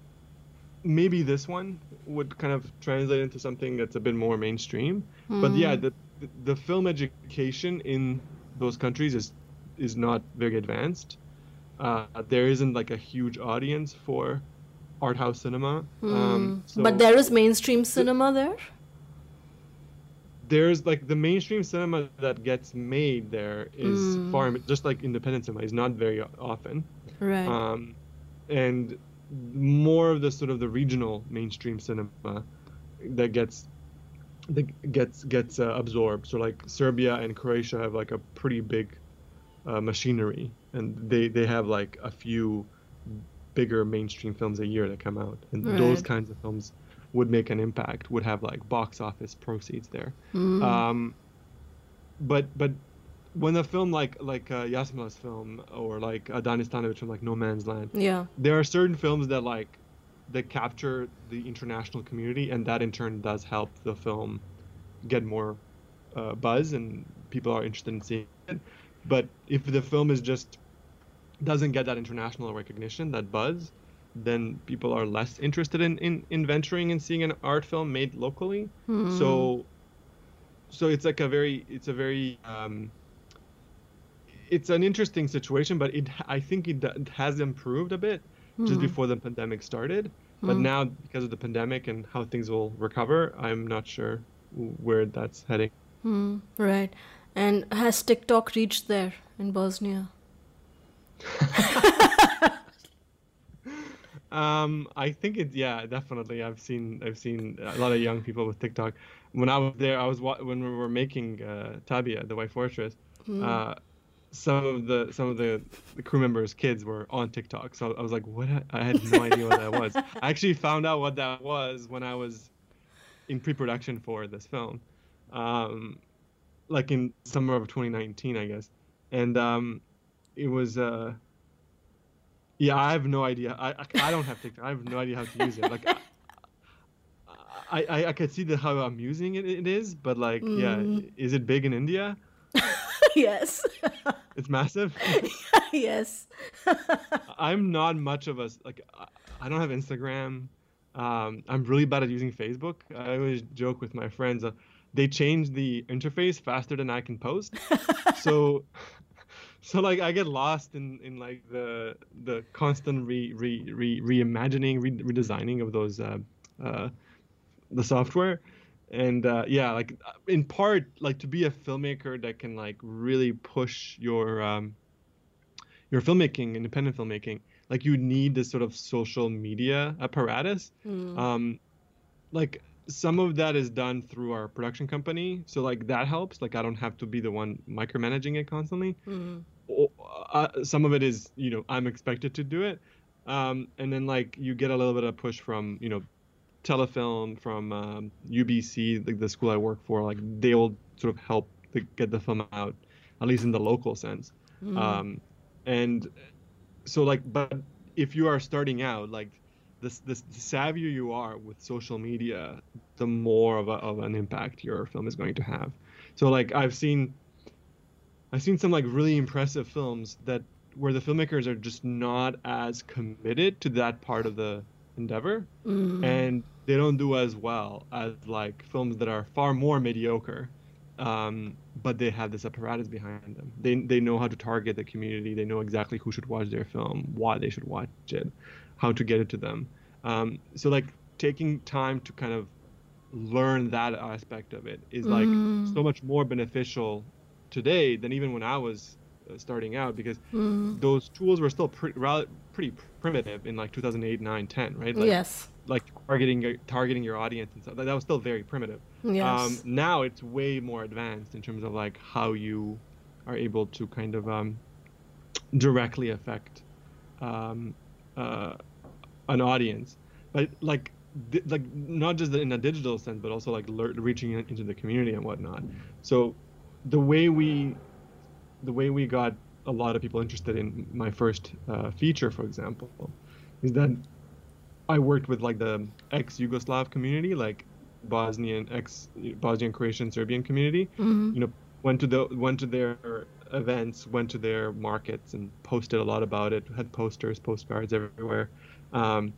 maybe this one would kind of translate into something that's a bit more mainstream. But yeah, Hmm. the the film education in those countries is is not very advanced. Uh, there isn't like a huge audience for art house cinema. Um, so but there is mainstream cinema there. there's like the mainstream cinema that gets made there is Hmm. far just like independent cinema is not very often. Right. um, and more of the sort of the regional mainstream cinema that gets that gets gets uh, absorbed. So like Serbia and Croatia have like a pretty big uh, machinery, and they they have like a few bigger mainstream films a year that come out, and those kinds of films would make an impact, would have like box office proceeds there. Mm. Um, but but when a film like like uh, Jasmila's film or like uh, Danis Tanović from like No Man's Land, yeah. there are certain films that like that capture the international community, and that in turn does help the film get more uh, buzz, and people are interested in seeing it. But if the film is just doesn't get that international recognition, that buzz, then people are less interested in, in, in venturing and seeing an art film made locally. So so it's like a very it's a very um, it's an interesting situation, but it I think it, it has improved a bit just before the pandemic started. But now because of the pandemic and how things will recover, I'm not sure where that's heading. Hmm. Right. And has TikTok reached there in Bosnia? Um, I think it. Yeah, definitely. I've seen. I've seen a lot of young people with TikTok. When I was there, I was when we were making uh, Tabija, the White Fortress. Uh, some of the some of the, the crew members' kids were on TikTok. So I was like, what? I had no idea what that was. I actually found out what that was when I was in pre-production for this film, um, like in summer of 2019, I guess. And um, it was. Uh, yeah, I have no idea. I, I, I don't have TikTok. I have no idea how to use it. Like, I, I, I could see the how amusing it, it is, but like, yeah, is it big in India? yes. It's massive. yes. I'm not much of a like. I- I don't have Instagram. Um, I'm really bad at using Facebook. I always joke with my friends. Uh, they change the interface faster than I can post. so, so like I get lost in in like the the constant re re, re reimagining, re, redesigning of those uh, uh, the software. And uh, yeah, like uh, in part, like to be a filmmaker that can like really push your um, your filmmaking, independent filmmaking, like you need this sort of social media apparatus. Um, like some of that is done through our production company, so like that helps. Like I don't have to be the one micromanaging it constantly. O- Uh, some of it is, you know, I'm expected to do it, um, and then like you get a little bit of push from, you know, telefilm from um, UBC, like the school I work for. Like they will sort of help to get the film out, at least in the local sense. Um, and so like but if you are starting out like this this the savvier you are with social media the more of, a, of an impact your film is going to have. So like i've seen i've seen some like really impressive films that where the filmmakers are just not as committed to that part of the endeavor and they don't do as well as like films that are far more mediocre. Um, but they have this apparatus behind them. They they know how to target the community. They know exactly who should watch their film, why they should watch it, how to get it to them. Um, so like taking time to kind of learn that aspect of it is like so much more beneficial today than even when I was uh, starting out because those tools were still pretty pretty primitive in like 2008, 9, 10, right? Like, yes. Like targeting your- targeting your audience and stuff. That, that was still very primitive. Yes. Um, now it's way more advanced in terms of like how you are able to kind of um, directly affect um, uh, an audience, but like di- like not just in a digital sense, but also like reaching into the community and whatnot. So the way we the way we got a lot of people interested in my first uh, feature, for example, is that I worked with like the ex-Yugoslav community, like Bosnian, ex-Bosnian, Croatian, Serbian community. You know, went to the went to their events, went to their markets, and posted a lot about it. Had posters, postcards everywhere. Um,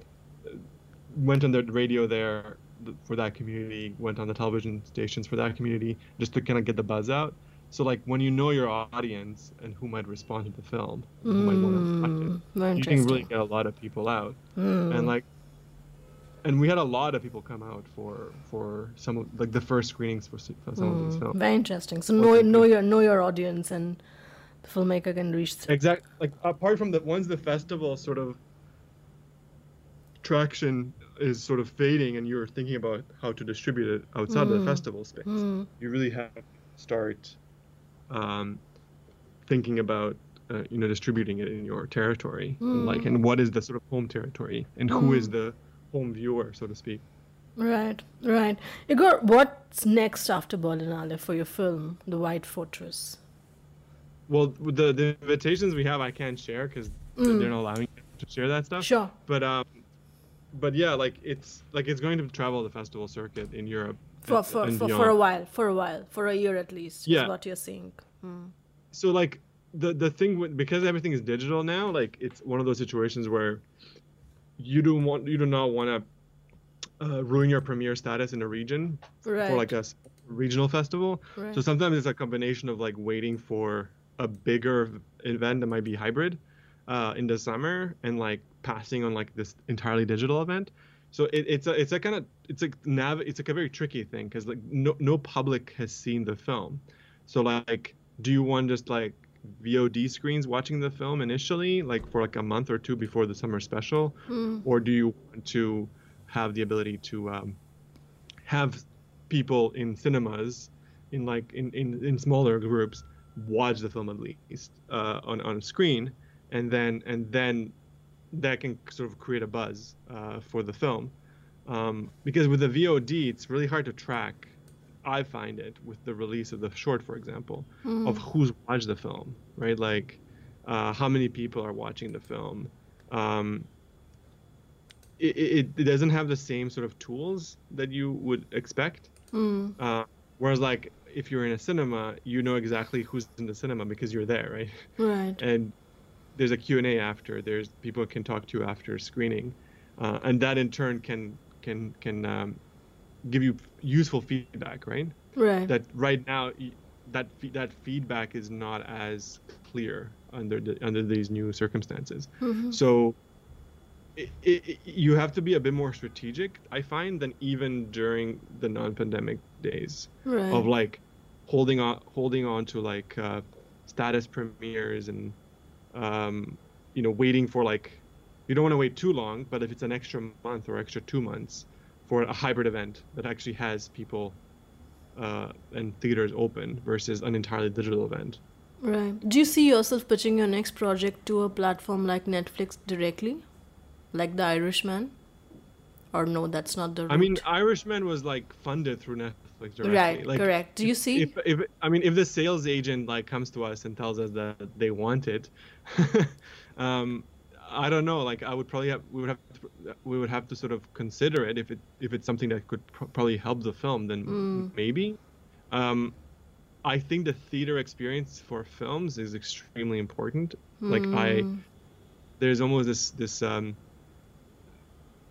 went on the radio there for that community. Went on the television stations for that community, just to kind of get the buzz out. So like when you know your audience and who might respond to the film, who might want to watch Mm, it, you can really get a lot of people out. Mm. And like, and we had a lot of people come out for for some of like the first screenings for, for some of these Mm, films. very interesting. So know know your know your audience, and the filmmaker can reach. th- Exact like apart from the once the festival sort of traction is sort of fading and you're thinking about how to distribute it outside of the Mm. festival space, Mm. you really have to start um, thinking about uh, you know distributing it in your territory and like and what is the sort of home territory and who is the home viewer so to speak. Right, right. Igor, what's next after Berlinale for your film, The White Fortress? Well, the the invitations we have I can't share because they're not allowing me to share that stuff. Sure. but um but yeah like it's like it's going to travel the festival circuit in europe For for, for, for a while, for a while, for a year at least. Yeah. Is what you're saying. Mm. so like the the thing with because everything is digital now like it's one of those situations where you don't want you do not want to uh, ruin your premiere status in a region Right. for like a regional festival Right. so sometimes it's a combination of like waiting for a bigger event that might be hybrid uh, in the summer and like passing on like this entirely digital event so it, it's a it's a kind of it's a nav it's like a very tricky thing because like no no public has seen the film so like do you want just like VOD screens watching the film initially like for like a month or two before the summer special Mm. or do you want to have the ability to um, have people in cinemas in like in, in, in smaller groups watch the film at least uh, on, on screen and then and then that can sort of create a buzz uh, for the film um, because with the VOD it's really hard to track I find it with the release of the short for example of who's watched the film right like uh, how many people are watching the film um, it, it, it doesn't have the same sort of tools that you would expect. Mm. Uh, whereas, like, if you're in a cinema, you know exactly who's in the cinema because you're there, right? Right. And there's a Q&A after. There's people can talk to you after screening, uh, and that in turn can can can um, give you useful feedback, right? Right. That right now that that feedback is not as clear under the, under these new circumstances. Mhm. So it, it, you have to be a bit more strategic, I find, than even during the non-pandemic days Right. of like holding on, holding on to like uh, status premieres and um, you know waiting for like you don't want to wait too long, but if it's an extra month or extra two months for a hybrid event that actually has people uh, and theaters open versus an entirely digital event. Right. Do you see yourself pitching your next project to a platform like Netflix directly? Like The Irishman? Or no, that's not the route? I mean, Irishman was like funded through Netflix directly. Right, like, correct. Do you see? If, if I mean, if the sales agent like comes to us and tells us that they want it, um, I don't know. Like, I would probably have we would have we would have to sort of consider it if it if it's something that could pr- probably help the film. Then Mm. maybe. Um, I think the theater experience for films is extremely important. Like I, Mm. there's almost this this um,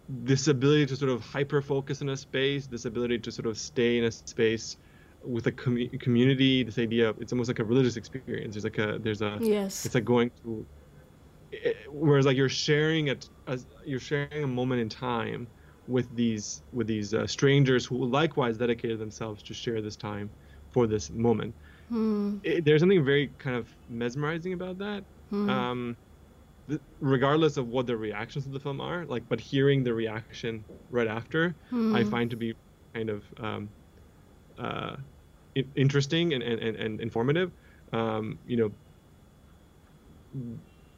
this ability to sort of hyper focus in a space, this ability to sort of stay in a space with a commu- community. This idea, of, it's almost like a religious experience. There's like a there's a Yes. it's like going to whereas like you're sharing a, as you're sharing a moment in time with these with these uh, strangers who likewise dedicated themselves to share this time for this moment Hmm. it, there's something very kind of mesmerizing about that Hmm. um th- regardless of what the reactions to the film are like but hearing the reaction right after i Hmm. find to be kind of um uh in- interesting and, and, and, and informative um you know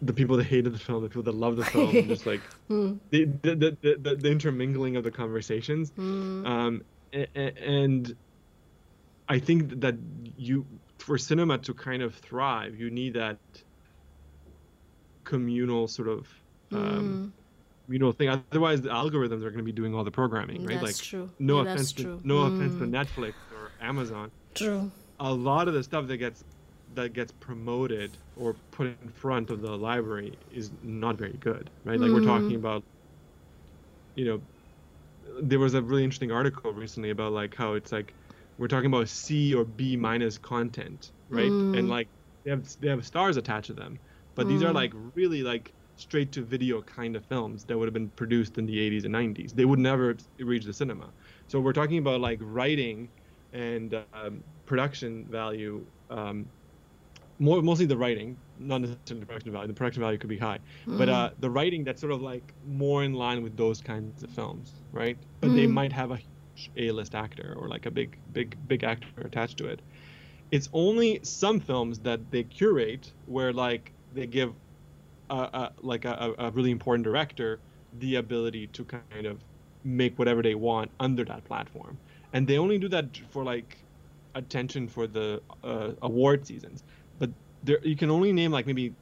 the people that hated the film the people that love the film just like Hmm. the the, the, the, intermingling of the conversations Hmm. um, a- a- and I think that you for cinema to kind of thrive, you need that communal sort of Hmm. um, communal thing. Otherwise, the algorithms are going to be doing all the programming, right? That's like, true. no Yeah, offense, true. to, no offense to Mm. Netflix or Amazon. True. A lot of the stuff that gets that gets promoted or put in front of the library is not very good, right? Like we're talking Mm. about, you know, there was a really interesting article recently about like how it's like we're talking about C or B minus content right? And like they have they have stars attached to them, but these are like really like straight to video kind of films that would have been produced in the 80s and 90s. They would never reach the cinema. So we're talking about like writing and um, production value. Um, more, mostly the writing, not necessarily the production value. The production value could be high, but uh, the writing that's sort of like more in line with those kinds of films, right? But they might have a A-list actor or like a big, big, big actor attached to it. It's only some films that they curate where like they give a, a like a, a really important director the ability to kind of make whatever they want under that platform, and they only do that for like attention for the uh, award seasons. But there, you can only name like maybe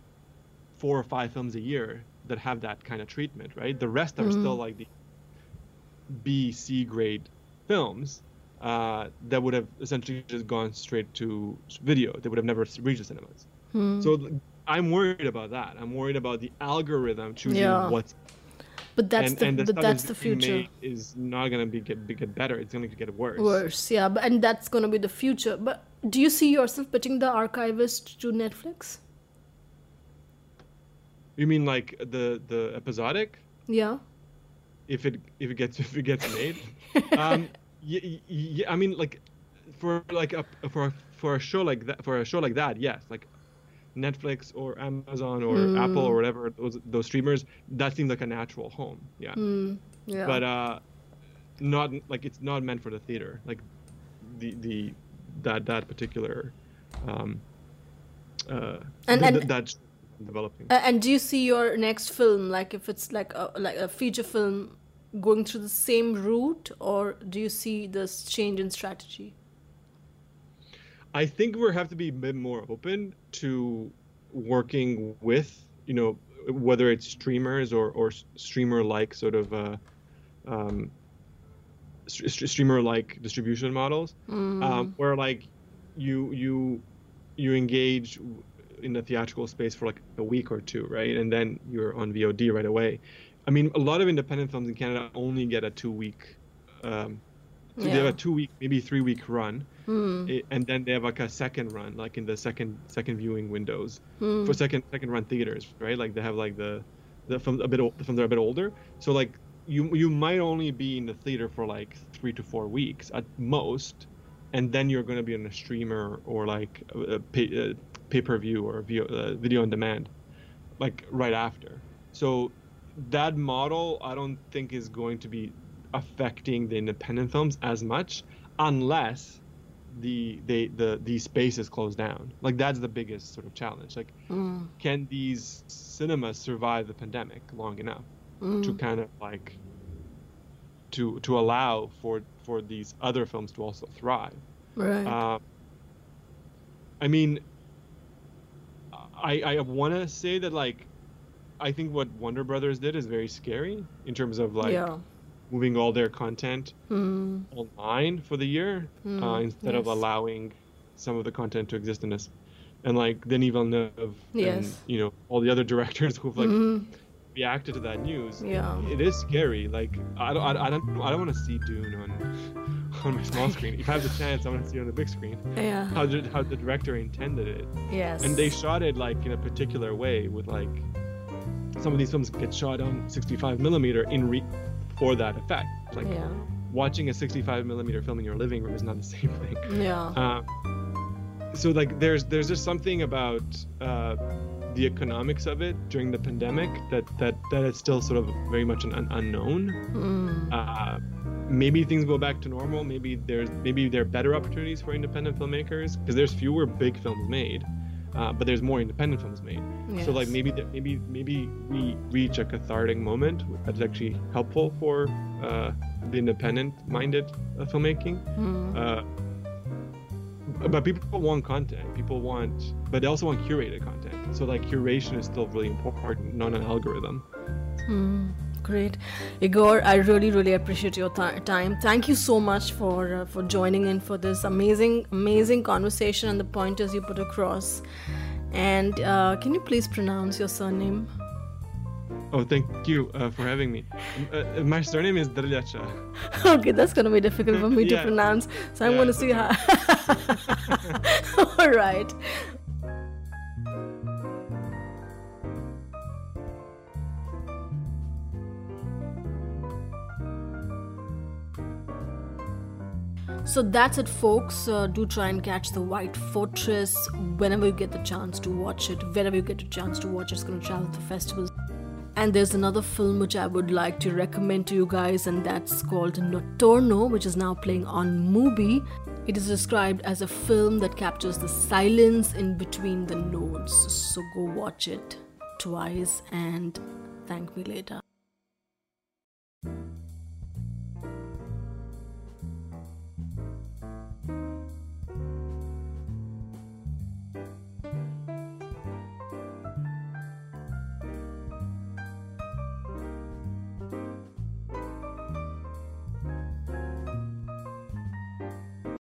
four or five films a year that have that kind of treatment, right? The rest are still like the B, C grade films uh, that would have essentially just gone straight to video. They would have never reached the cinemas. So I'm worried about that. I'm worried about the algorithm choosing Yeah. what's But that's and, the and the but that's the future. is not going to be get, be get better. It's going to get worse. Worse, yeah, but, and that's gonna be the future. But do you see yourself pitching the archivist to Netflix? You mean like the the episodic? Yeah. if it if it gets if it gets made. um, y- y- I mean, like for like a for a, for a show like that for a show like that, yes, like Netflix or Amazon or Apple or whatever those those streamers, that seemed like a natural home. Yeah, Yeah. but uh, not like it's not meant for the theater. Like the the that that particular um uh And- th- and- th- that's developing. And do you see your next film like if it's like a like a feature film going through the same route or do you see this change in strategy? I think we have to be a bit more open to working with, you know, whether it's streamers or, or streamer like sort of uh, um, streamer like distribution models, um, where like you you you engage in the theatrical space for like a week or two, right, and then you're on VOD right away. I mean, a lot of independent films in Canada only get a two week. Um, so they have a two week, maybe three week run, I- and then they have like a second run, like in the second second viewing windows for second second run theaters, right? Like they have like the the from a bit ol- the films that are a bit older. So like you you might only be in the theater for like three to four weeks at most, and then you're going to be on a streamer or like a, a pay, uh, pay per view or video, uh, video on demand, like right after. So that model I don't think is going to be affecting the independent films as much unless the they the these spaces close down. Like that's the biggest sort of challenge. Like can these cinemas survive the pandemic long enough to kind of like to to allow for for these other films to also thrive? Right. Um, I mean, I I want to say that like, I think what Warner Brothers did is very scary in terms of like yeah. Moving all their content Hmm. online for the year uh, instead of allowing some of the content to exist in this. And like Denis Villeneuve and you know all the other directors who've like Mhm. reacted to that news. Yeah. It is scary. Like I don't I, I don't I don't want to see Dune on on my small screen. If I have the chance, I want to see it on the big screen. Yeah. How did how the director intended it, Yes. and they shot it like in a particular way with like some of these films get shot on 65 millimeter in re- for that effect. Like Yeah. watching a 65 millimeter film in your living room is not the same thing. Yeah. Um, so like there's there's just something about uh, the economics of it during the pandemic that that that is still sort of very much an un- unknown. Mm. Uh, maybe things go back to normal. Maybe there's maybe there are better opportunities for independent filmmakers because there's fewer big films made, uh, but there's more independent films made. So like maybe that maybe maybe we reach a cathartic moment that's actually helpful for uh, the independent-minded uh, filmmaking. Uh, but people want content. People want, but they also want curated content. So like curation is still really important, not an algorithm. Great, Igor. I really, really appreciate your th- time. Thank you so much for uh, for joining in for this amazing, amazing conversation and the pointers you put across. And uh, can you please pronounce your surname? Oh, thank you uh, for having me. Uh, uh, my surname is Drljaca. okay, that's gonna be difficult for me to pronounce. So I'm Yeah, gonna see how. All right. So that's it, folks. Uh, do try and catch the White Fortress whenever you get the chance to watch it. Wherever you get a chance to watch it, it's going to travel to festivals. And there's another film which I would like to recommend to you guys, and that's called Notturno, which is now playing on Mubi. It is described as a film that captures the silence in between the notes. So go watch it twice and thank me later.